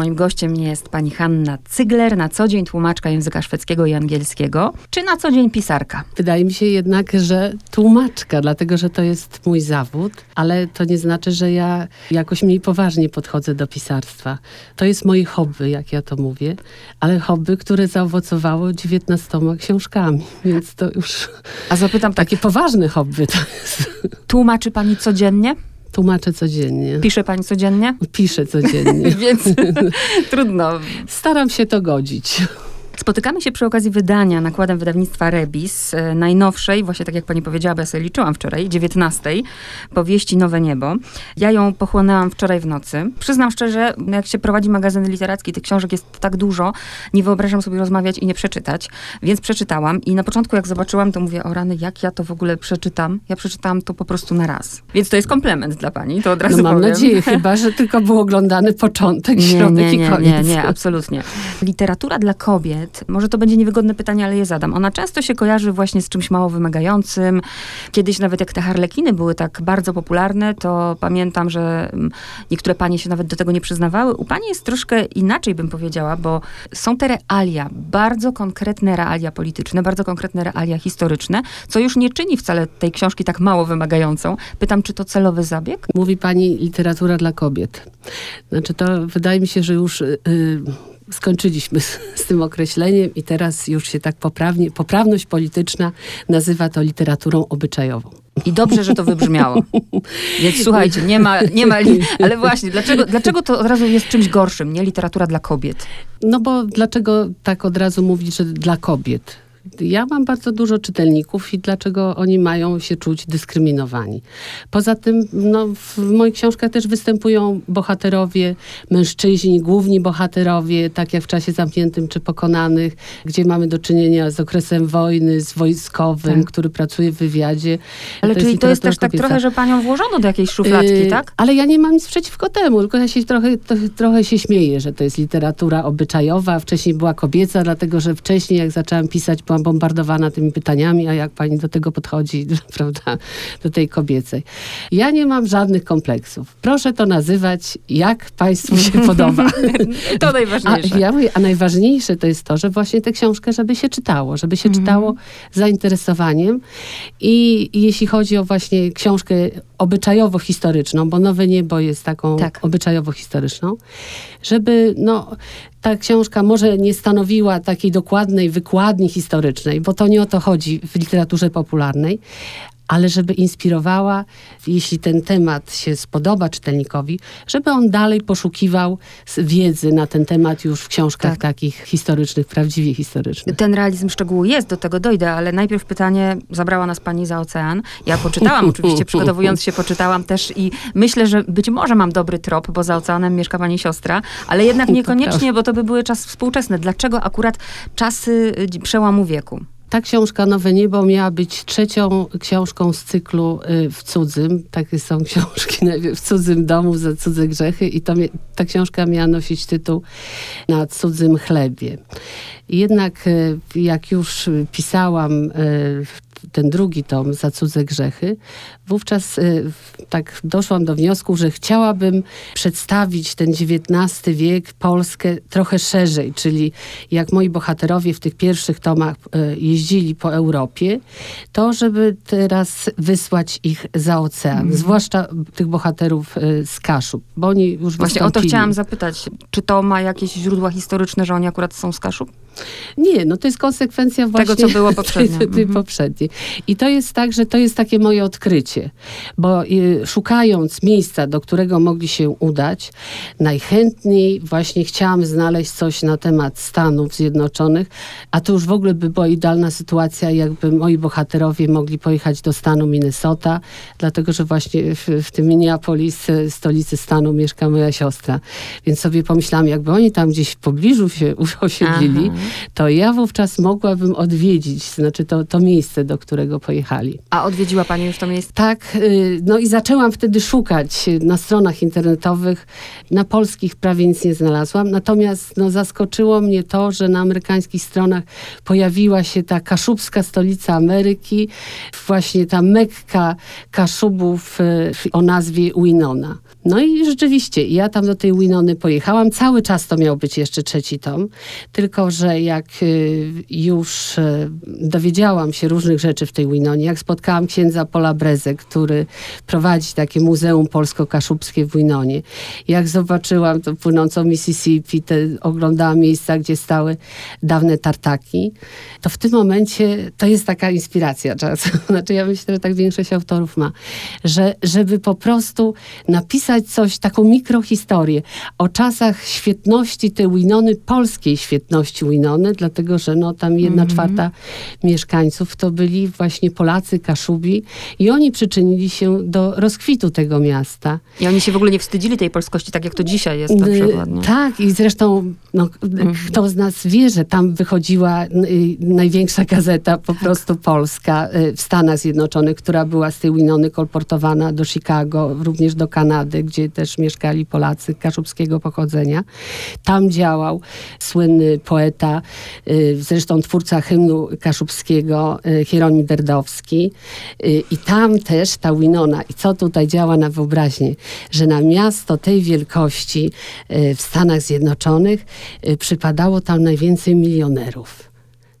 Moim gościem jest pani Hanna Cygler, na co dzień tłumaczka języka szwedzkiego i angielskiego, czy na co dzień pisarka? Wydaje mi się jednak, że tłumaczka, dlatego że to jest mój zawód, ale to nie znaczy, że ja jakoś mniej poważnie podchodzę do pisarstwa. To jest moje hobby, jak ja to mówię, ale hobby, które zaowocowało 19 książkami, więc to już A zapytam tak, takie poważne hobby to jest. tłumaczy pani codziennie? Tłumaczę codziennie. Pisze pani codziennie? Piszę codziennie. Więc trudno. Staram się to godzić. Spotykamy się przy okazji wydania nakładem wydawnictwa Rebis, e, najnowszej, właśnie tak jak pani powiedziała, bo ja sobie liczyłam wczoraj, 19, powieści Nowe Niebo. Ja ją pochłonęłam wczoraj w nocy. Przyznam szczerze, jak się prowadzi magazyn literacki, tych książek jest tak dużo, nie wyobrażam sobie rozmawiać i nie przeczytać, więc przeczytałam i na początku jak zobaczyłam, to mówię, o rany, jak ja to w ogóle przeczytam? Ja przeczytałam to po prostu na raz. Więc to jest komplement dla pani, to od razu No mam powiem. nadzieję, chyba, że tylko był oglądany początek, Nie, środek nie, i nie, koniec. nie, nie, absolutnie. Literatura dla kobiet, może to będzie niewygodne pytanie, ale je zadam. Ona często się kojarzy właśnie z czymś mało wymagającym. Kiedyś nawet jak te harlekiny były tak bardzo popularne, to pamiętam, że mm, niektóre panie się nawet do tego nie przyznawały. U pani jest troszkę inaczej, bym powiedziała, bo są te realia, bardzo konkretne realia polityczne, bardzo konkretne realia historyczne, co już nie czyni wcale tej książki tak mało wymagającą. Pytam, czy to celowy zabieg? Mówi pani literatura dla kobiet. Znaczy to wydaje mi się, że już y, y, skończyliśmy z, z tym określeniem i teraz już się tak poprawnie, poprawność polityczna nazywa to literaturą obyczajową. I dobrze, że to wybrzmiało. Więc słuchajcie, nie ma, nie ma li... ale właśnie, dlaczego, dlaczego to od razu jest czymś gorszym, nie literatura dla kobiet? No bo dlaczego tak od razu mówić, że dla kobiet? Ja mam bardzo dużo czytelników i dlaczego oni mają się czuć dyskryminowani. Poza tym no, w moich książkach też występują bohaterowie, mężczyźni, główni bohaterowie, tak jak w czasie zamkniętym czy pokonanych, gdzie mamy do czynienia z okresem wojny, z wojskowym, Tak. który pracuje w wywiadzie. Ale czyli to jest też tak trochę, że panią włożono do jakiejś szufladki, Yy, tak? Ale ja nie mam nic przeciwko temu, tylko ja się trochę, to, trochę się śmieję, że to jest literatura obyczajowa. Wcześniej była kobieca, dlatego że wcześniej jak zaczęłam pisać, byłam bombardowana tymi pytaniami, a jak pani do tego podchodzi, prawda, do tej kobiecej. Ja nie mam żadnych kompleksów. Proszę to nazywać, jak państwu się podoba. To A, najważniejsze. ja mówię, a najważniejsze to jest to, że właśnie tę książkę, żeby się czytało, żeby się Mhm. czytało z zainteresowaniem i jeśli chodzi o właśnie książkę obyczajowo-historyczną, bo Nowe Niebo jest taką Tak. obyczajowo-historyczną, żeby no, ta książka może nie stanowiła takiej dokładnej wykładni historycznej, bo to nie o to chodzi w literaturze popularnej, ale żeby inspirowała, jeśli ten temat się spodoba czytelnikowi, żeby on dalej poszukiwał wiedzy na ten temat już w książkach Tak. takich historycznych, prawdziwie historycznych. Ten realizm szczegółu jest, do tego dojdę, ale najpierw pytanie, zabrała nas pani za ocean. Ja poczytałam, oczywiście przygotowując się, poczytałam też i myślę, że być może mam dobry trop, bo za oceanem mieszka pani siostra, ale jednak niekoniecznie, bo to by były czasy współczesne. Dlaczego akurat czasy y, przełamu wieku? Ta książka Nowe Niebo miała być trzecią książką z cyklu y, w cudzym. Takie są książki w cudzym domu za cudze grzechy i to, ta książka miała nosić tytuł Na cudzym chlebie. Jednak y, jak już pisałam y, ten drugi tom za cudze grzechy, wówczas y, tak doszłam do wniosku, że chciałabym przedstawić ten XIX wiek, Polskę trochę szerzej, czyli jak moi bohaterowie w tych pierwszych tomach y, jeździli po Europie, to żeby teraz wysłać ich za ocean, zwłaszcza tych bohaterów y, z Kaszub, bo oni już Właśnie o to wystąpili. chciałam zapytać. Czy to ma jakieś źródła historyczne, że oni akurat są z Kaszub? Nie, no to jest konsekwencja właśnie co było poprzednio. tej, tej Mhm. poprzedniej. I to jest tak, że to jest takie moje odkrycie, bo y, szukając miejsca, do którego mogli się udać, najchętniej właśnie chciałam znaleźć coś na temat Stanów Zjednoczonych, a to już w ogóle by była idealna sytuacja, jakby moi bohaterowie mogli pojechać do stanu Minnesota, dlatego że właśnie w, w tym Minneapolis, e, stolicy stanu, mieszka moja siostra. Więc sobie pomyślałam, jakby oni tam gdzieś w pobliżu się osiedlili, Aha. to ja wówczas mogłabym odwiedzić, znaczy to, to miejsce, do którego pojechali. A odwiedziła pani już to miejsce? Tak, y, no i zaczęłam wtedy szukać na stronach internetowych. Na polskich prawie nic nie znalazłam, natomiast no, zaskoczyło mnie to, że na amerykańskich stronach pojawiła się ta kaszubska stolica Ameryki, właśnie ta Mekka Kaszubów y, o nazwie Winona. No i rzeczywiście, ja tam do tej Winony pojechałam. Cały czas to miał być jeszcze trzeci tom, tylko że jak y, już y, dowiedziałam się różnych rzeczy w tej Winonie, jak spotkałam księdza Pola Brezę, który prowadzi takie muzeum polsko-kaszubskie w Winonie, jak zobaczyłam to płynącą Mississippi, te, oglądałam miejsca, gdzie stały dawne tartaki, to w tym momencie to jest taka inspiracja. Znaczy ja myślę, że tak większość autorów ma, że żeby po prostu napisać coś, taką mikrohistorię o czasach świetności tej Winony, polskiej świetności Winony, dlatego, że no tam jedna mm -hmm. czwarta mieszkańców to byli właśnie Polacy, Kaszubi i oni przyczynili się do rozkwitu tego miasta. I oni się w ogóle nie wstydzili tej polskości, tak jak to dzisiaj jest na przykład. Nie? Tak i zresztą no, mm -hmm. kto z nas wie, że tam wychodziła y, największa gazeta po tak. prostu polska y, w Stanach Zjednoczonych, która była z tej Winony kolportowana do Chicago, również do Kanady, gdzie też mieszkali Polacy kaszubskiego pochodzenia. Tam działał słynny poeta, y, zresztą twórca hymnu kaszubskiego, y, Hieronim Derdowski. Y, I tam też ta Winona, i co tutaj działa na wyobraźnię, że na miasto tej wielkości w Stanach Zjednoczonych przypadało tam najwięcej milionerów.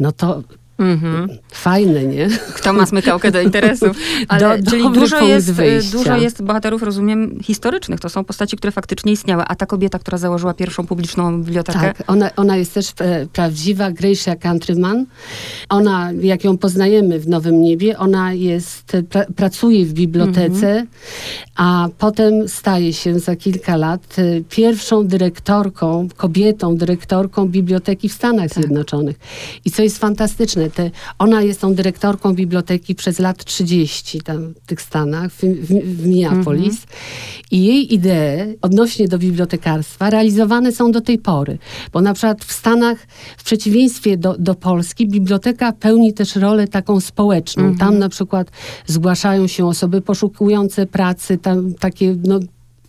No to Mhm. Fajne, nie? Kto ma smykałkę do interesów. Ale, do, czyli dużo jest, dużo jest bohaterów, rozumiem, historycznych. To są postaci, które faktycznie istniały. A ta kobieta, która założyła pierwszą publiczną bibliotekę? Tak, ona, ona jest też e, prawdziwa, Gracia Countryman. Ona, jak ją poznajemy w Nowym Niebie, ona jest, pra, pracuje w bibliotece, mhm. a potem staje się za kilka lat e, pierwszą dyrektorką, kobietą dyrektorką biblioteki w Stanach tak. Zjednoczonych. I co jest fantastyczne, te, ona jest tą dyrektorką biblioteki przez lat 30 tam w tych Stanach, w, w, w Minneapolis. -hmm. I jej idee odnośnie do bibliotekarstwa realizowane są do tej pory. Bo na przykład w Stanach, w przeciwieństwie do, do Polski, biblioteka pełni też rolę taką społeczną. -hmm. Tam na przykład zgłaszają się osoby poszukujące pracy, tam takie no,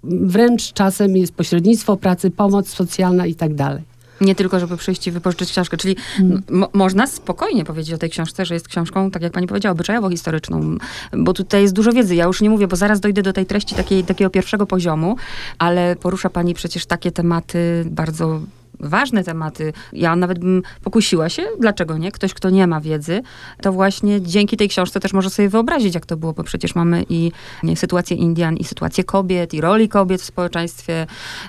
wręcz czasem jest pośrednictwo pracy, pomoc socjalna i tak dalej. Nie tylko, żeby przyjść i wypożyczyć książkę. Czyli hmm. można spokojnie powiedzieć o tej książce, że jest książką, tak jak pani powiedziała, obyczajowo-historyczną, bo tutaj jest dużo wiedzy. Ja już nie mówię, bo zaraz dojdę do tej treści takiej, takiego pierwszego poziomu, ale porusza pani przecież takie tematy bardzo ważne tematy. Ja nawet bym pokusiła się, dlaczego nie? Ktoś, kto nie ma wiedzy, to właśnie dzięki tej książce też może sobie wyobrazić, jak to było, bo przecież mamy i nie, sytuację Indian, i sytuację kobiet, i roli kobiet w społeczeństwie,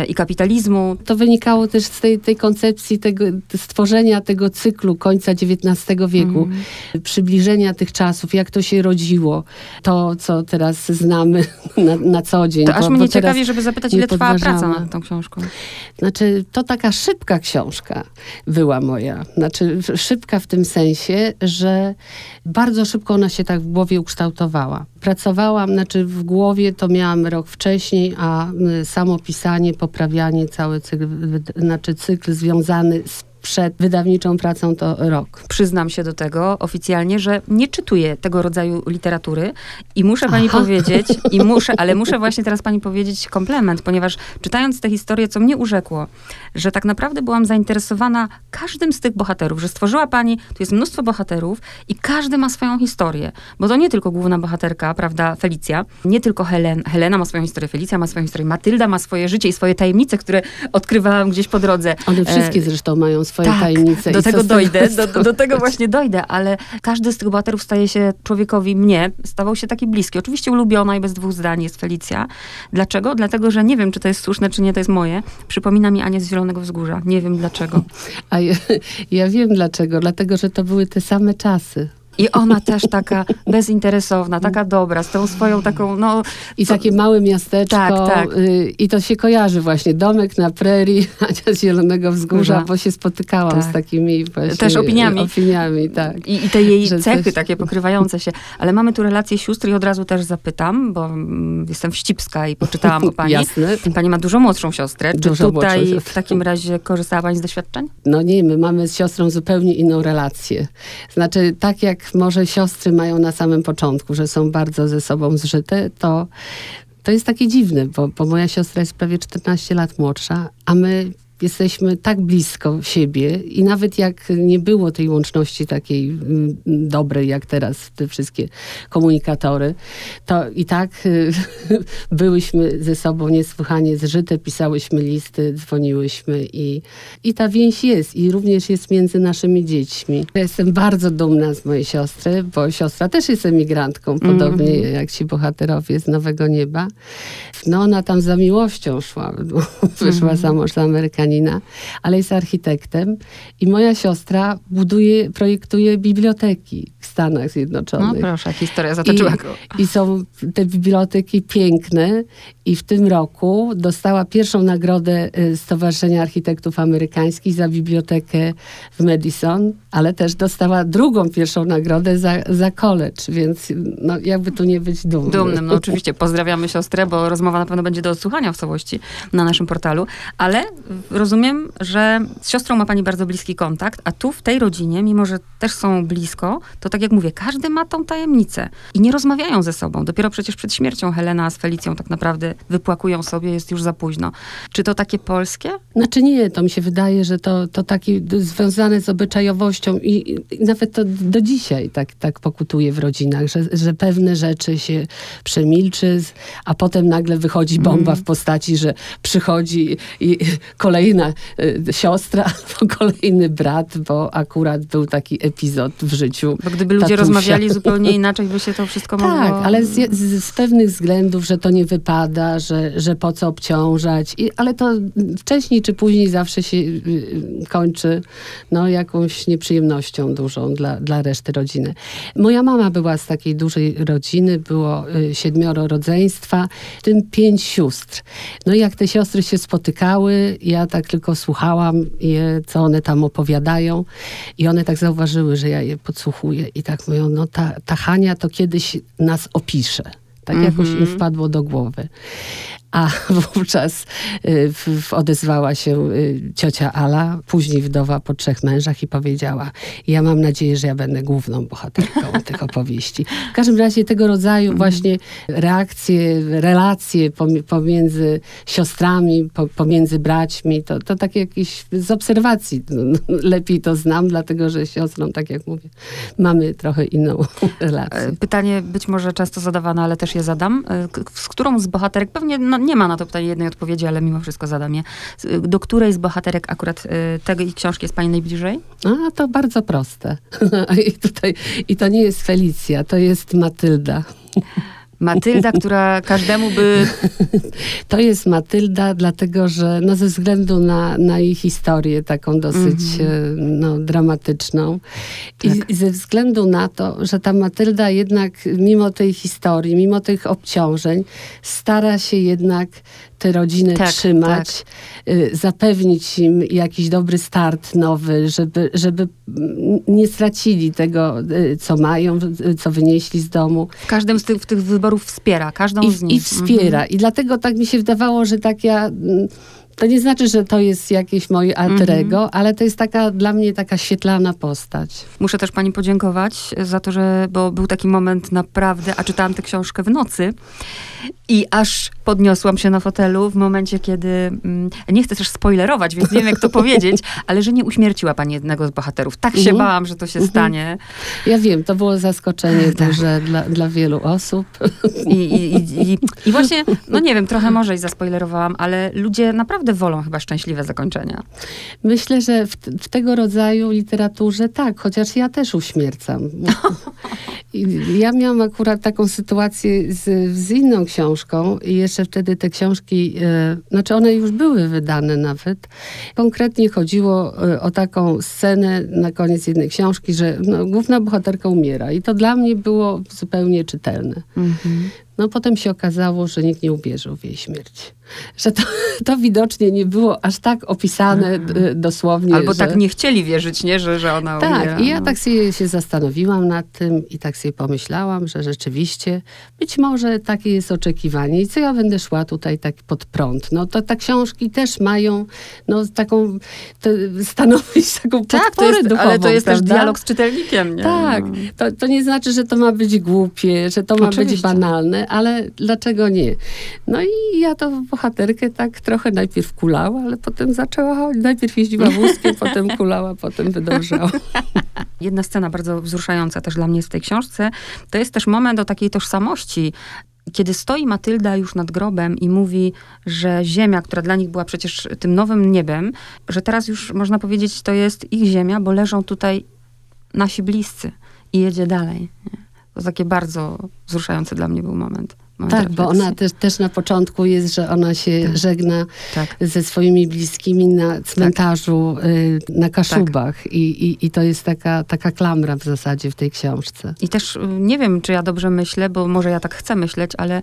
i kapitalizmu. To wynikało też z tej, tej koncepcji tego, stworzenia tego cyklu końca XIX wieku, mm. przybliżenia tych czasów, jak to się rodziło, to, co teraz znamy na, na co dzień. To aż mnie ciekawi, żeby zapytać, ile trwała praca nad tą książką. Znaczy, to taka szybka szybka książka była moja. Znaczy szybka w tym sensie, że bardzo szybko ona się tak w głowie ukształtowała. Pracowałam, znaczy w głowie to miałam rok wcześniej, a y, samo pisanie, poprawianie, cały cykl, znaczy cykl związany z przed wydawniczą pracą to rok. Przyznam się do tego oficjalnie, że nie czytuję tego rodzaju literatury i muszę pani Aha. powiedzieć, i muszę, ale muszę właśnie teraz pani powiedzieć komplement, ponieważ czytając tę historię, co mnie urzekło, że tak naprawdę byłam zainteresowana każdym z tych bohaterów, że stworzyła pani, tu jest mnóstwo bohaterów i każdy ma swoją historię, bo to nie tylko główna bohaterka, prawda, Felicja, nie tylko Helen, Helena ma swoją historię, Felicja ma swoją historię, Matylda ma swoje życie i swoje tajemnice, które odkrywałam gdzieś po drodze. One wszystkie e, zresztą mają swoje tak, tajemnice. do tego dojdę, do, do, tego właśnie dojdę, ale każdy z tych bohaterów staje się człowiekowi, mnie, stawał się taki bliski. Oczywiście ulubiona i bez dwóch zdań jest Felicja. Dlaczego? Dlatego, że nie wiem, czy to jest słuszne, czy nie, to jest moje. Przypomina mi Anię z Zielonego Wzgórza. Nie wiem dlaczego. A ja, ja wiem dlaczego. Dlatego, że to były te same czasy. I ona też taka bezinteresowna, taka dobra, z tą swoją taką, no... I co... takie małe miasteczko. Tak, tak. Y, I to się kojarzy właśnie. Domek na prerii, Ania z Zielonego Wzgórza, bo się spotykałam tak. z takimi właśnie... Też opiniami. Opiniami, tak. I, i te jej cechy coś... takie pokrywające się. Ale mamy tu relację sióstr i od razu też zapytam, bo mm, jestem wścibska i poczytałam o pani. Jasne. Pani ma dużo młodszą siostrę. Czy dużo tutaj w takim razie korzystała pani z doświadczeń? No nie, my mamy z siostrą zupełnie inną relację. Znaczy, tak jak może siostry mają na samym początku, że są bardzo ze sobą zżyte, to to jest takie dziwne, bo, bo moja siostra jest prawie 14 lat młodsza, a my jesteśmy tak blisko siebie i nawet jak nie było tej łączności takiej mm, dobrej jak teraz te wszystkie komunikatory, to i tak y, byłyśmy ze sobą niesłychanie zżyte, pisałyśmy listy, dzwoniłyśmy i, i ta więź jest i również jest między naszymi dziećmi. Ja jestem bardzo dumna z mojej siostry, bo siostra też jest emigrantką, podobnie mm -hmm. jak ci bohaterowie z Nowego Nieba. No ona tam za miłością szła, wyszła mm -hmm. za mąż za Ale jest architektem i moja siostra buduje, projektuje biblioteki w Stanach Zjednoczonych. No proszę, historia zatoczyła go. I, I są te biblioteki piękne i w tym roku dostała pierwszą nagrodę y, Stowarzyszenia Architektów Amerykańskich za bibliotekę w Madison, ale też dostała drugą pierwszą nagrodę za, za college, więc no, jakby tu nie być dumnym. Dumnym, no oczywiście. Pozdrawiamy siostrę, bo rozmowa na pewno będzie do odsłuchania w całości na naszym portalu, ale rozumiem, że z siostrą ma pani bardzo bliski kontakt, a tu w tej rodzinie, mimo że też są blisko, to tak jak mówię, każdy ma tą tajemnicę i nie rozmawiają ze sobą. Dopiero przecież przed śmiercią Helena z Felicją tak naprawdę wypłakują sobie, jest już za późno. Czy to takie polskie? Znaczy nie, to mi się wydaje, że to, to takie związane z obyczajowością i, i nawet to do dzisiaj tak, tak pokutuje w rodzinach, że, że pewne rzeczy się przemilczy, a potem nagle wychodzi bomba mm. w postaci, że przychodzi i kolejna y, siostra albo kolejny brat, bo akurat był taki epizod w życiu. Bo gdyby ludzie tatusia. rozmawiali zupełnie inaczej, by się to wszystko tak, mogło... Tak, ale z, z, z, pewnych względów, że to nie wypada, że, że po co obciążać, I, ale to wcześniej czy później zawsze się y, kończy no, jakąś nieprzyjemnością dużą dla, dla reszty rodziny. Moja mama była z takiej dużej rodziny, było y, siedmioro rodzeństwa, w tym pięć sióstr. No i jak te siostry się spotykały, ja tak tylko słuchałam je, co one tam opowiadają i one tak zauważyły, że ja je podsłuchuję i tak mówią, no ta, ta Hania to kiedyś nas opisze. Tak mm -hmm. jakoś im wpadło do głowy. A wówczas y, odezwała się y, ciocia Ala, później wdowa po trzech mężach i powiedziała, ja mam nadzieję, że ja będę główną bohaterką tych opowieści. W każdym razie tego rodzaju mhm. właśnie reakcje, relacje pomiędzy siostrami, pomiędzy braćmi, to, to takie jakieś z obserwacji no, lepiej to znam, dlatego że siostrą, tak jak mówię, mamy trochę inną relację. E, pytanie być może często zadawane, ale też je zadam. E, z którą z bohaterek, pewnie no, nie ma na to pytanie jednej odpowiedzi, ale mimo wszystko zadam je. Do której z bohaterek akurat y, tej książki jest pani najbliżej? A, to bardzo proste. I, tutaj, I to nie jest Felicja, to jest Matylda. Matylda, która każdemu by... To jest Matylda, dlatego że no ze względu na, na jej historię taką dosyć mm -hmm. no, dramatyczną tak. i ze względu na to, że ta Matylda jednak mimo tej historii, mimo tych obciążeń stara się jednak te rodziny tak, trzymać, tak. Y, zapewnić im jakiś dobry start nowy, żeby, żeby nie stracili tego, y, co mają, y, co wynieśli z domu. W każdym z tych, tych wyborów wspiera, każdą I, z nich. I wspiera. Mhm. I dlatego tak mi się wydawało, że tak ja mm, to nie znaczy, że to jest jakieś moje alter mhm. ego, mm -hmm. ale to jest taka dla mnie taka świetlana postać. Muszę też pani podziękować za to, że, bo był taki moment naprawdę, a czytałam tę książkę w nocy i aż podniosłam się na fotelu w momencie, kiedy, mm, nie chcę też spoilerować, więc nie wiem jak to powiedzieć, ale że nie uśmierciła pani jednego z bohaterów. Tak się mm -hmm. bałam, że to się mm -hmm. stanie. Ja wiem, to było zaskoczenie tak. duże dla, dla wielu osób. I, i, i, I właśnie, no nie wiem, trochę może i zaspoilerowałam, ale ludzie naprawdę naprawdę wolą chyba szczęśliwe zakończenia. Myślę, że w, w tego rodzaju literaturze tak, chociaż ja też uśmiercam. ja miałam akurat taką sytuację z, z inną książką i jeszcze wtedy te książki, e, znaczy one już były wydane nawet. Konkretnie chodziło e, o taką scenę na koniec jednej książki, że no, główna bohaterka umiera i to dla mnie było zupełnie czytelne. Mhm. No potem się okazało, że nikt nie uwierzył w jej śmierć. Że to, to widocznie nie było aż tak opisane mhm. dosłownie. Albo że... tak nie chcieli wierzyć, nie? Że, że ona tak, umiera. Tak, i ja no. tak sobie się zastanowiłam nad tym i tak sobie pomyślałam, że rzeczywiście być może takie jest oczekiwanie. I co ja będę szła tutaj tak pod prąd? No to te książki też mają no, taką, te, stanowić taką tak, podporę to jest, duchową, Ale to jest prawda? też dialog z czytelnikiem, nie? Tak, no. to, to nie znaczy, że to ma być głupie, że to ma Oczywiście. być banalne, ale dlaczego nie? No i ja to bohaterkę tak trochę najpierw kulała, ale potem zaczęła chodzić. Najpierw jeździła wózkiem, potem kulała, potem wydążała. Jedna scena bardzo wzruszająca też dla mnie jest w tej książce, to jest też moment o takiej tożsamości kiedy stoi Matylda już nad grobem i mówi, że ziemia, która dla nich była przecież tym nowym niebem, że teraz już można powiedzieć, to jest ich ziemia, bo leżą tutaj nasi bliscy i jedzie dalej. To takie bardzo wzruszający dla mnie był moment. Tak, bo ona też, też na początku jest, że ona się tak. żegna tak. ze swoimi bliskimi na cmentarzu tak. y, na Kaszubach. Tak. I, i, I to jest taka, taka klamra w zasadzie w tej książce. I też y, nie wiem, czy ja dobrze myślę, bo może ja tak chcę myśleć, ale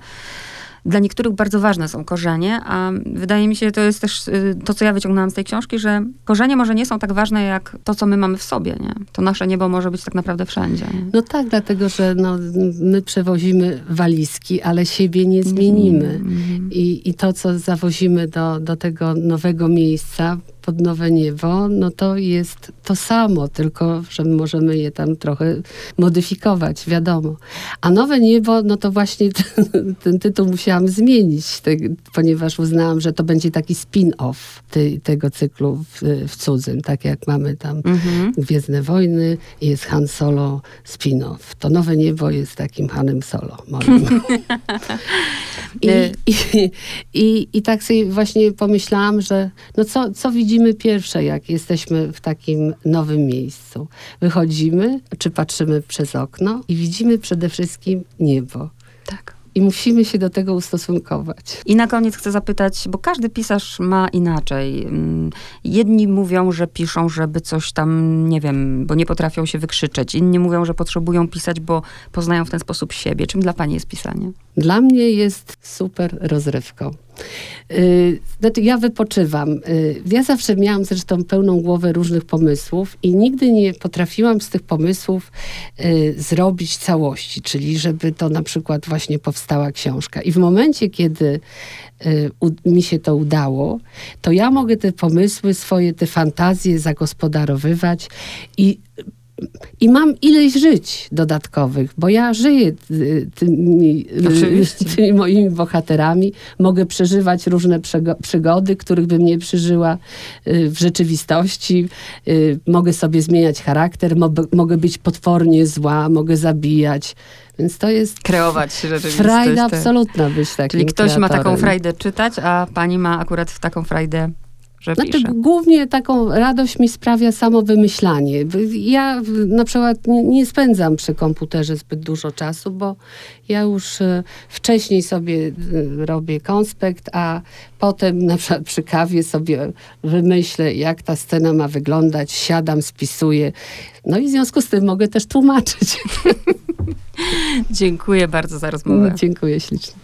dla niektórych bardzo ważne są korzenie, a wydaje mi się, że to jest też y, to, co ja wyciągnęłam z tej książki, że korzenie może nie są tak ważne, jak to, co my mamy w sobie, nie? To nasze niebo może być tak naprawdę wszędzie. Nie? No tak, dlatego, że no, my przewozimy walizki, ale siebie nie zmienimy. Mm. I, I to, co zawozimy do, do tego nowego miejsca, pod nowe niebo, no to jest to samo, tylko że możemy je tam trochę modyfikować, wiadomo. A nowe niebo, no to właśnie ten, ten tytuł musiałam zmienić, te, ponieważ uznałam, że to będzie taki spin-off te, tego cyklu w, w, cudzym, tak jak mamy tam mhm. Gwiezdne Wojny jest Han Solo spin-off. To nowe niebo jest takim Hanem Solo moim. I, i, i, I tak sobie właśnie pomyślałam, że no co, co widzimy pierwsze, jak jesteśmy w takim nowym miejscu? Wychodzimy, czy patrzymy przez okno i widzimy przede wszystkim niebo. Tak i musimy się do tego ustosunkować. I na koniec chcę zapytać, bo każdy pisarz ma inaczej. Mm, jedni mówią, że piszą, żeby coś tam, nie wiem, bo nie potrafią się wykrzyczeć. Inni mówią, że potrzebują pisać, bo poznają w ten sposób siebie. Czym dla pani jest pisanie? Dla mnie jest super rozrywką. Y, znaczy, ja wypoczywam. Y, ja zawsze miałam zresztą pełną głowę różnych pomysłów i nigdy nie potrafiłam z tych pomysłów y, zrobić całości, czyli żeby to na przykład właśnie powstała książka. I w momencie, kiedy mi się to udało, to ja mogę te pomysły swoje, te fantazje zagospodarowywać i i mam ileś żyć dodatkowych, bo ja żyję tymi, tymi moimi bohaterami. Mogę przeżywać różne przygody, których bym nie przeżyła y, w rzeczywistości. Y, mogę sobie zmieniać charakter, mogę być potwornie zła, mogę zabijać. Więc to jest kreować rzeczywistość. Frajda tak. absolutna być takim Czyli ktoś kreatorem. ma taką frajdę czytać, a pani ma akurat taką frajdę że znaczy, pisze. Głównie taką radość mi sprawia samo wymyślanie. Ja na przykład nie spędzam przy komputerze zbyt dużo czasu, bo ja już e, wcześniej sobie e, robię konspekt, a potem na przykład przy kawie sobie wymyślę, jak ta scena ma wyglądać, siadam, spisuję. No i w związku z tym mogę też tłumaczyć. Dziękuję bardzo za rozmowę. Dziękuję ślicznie.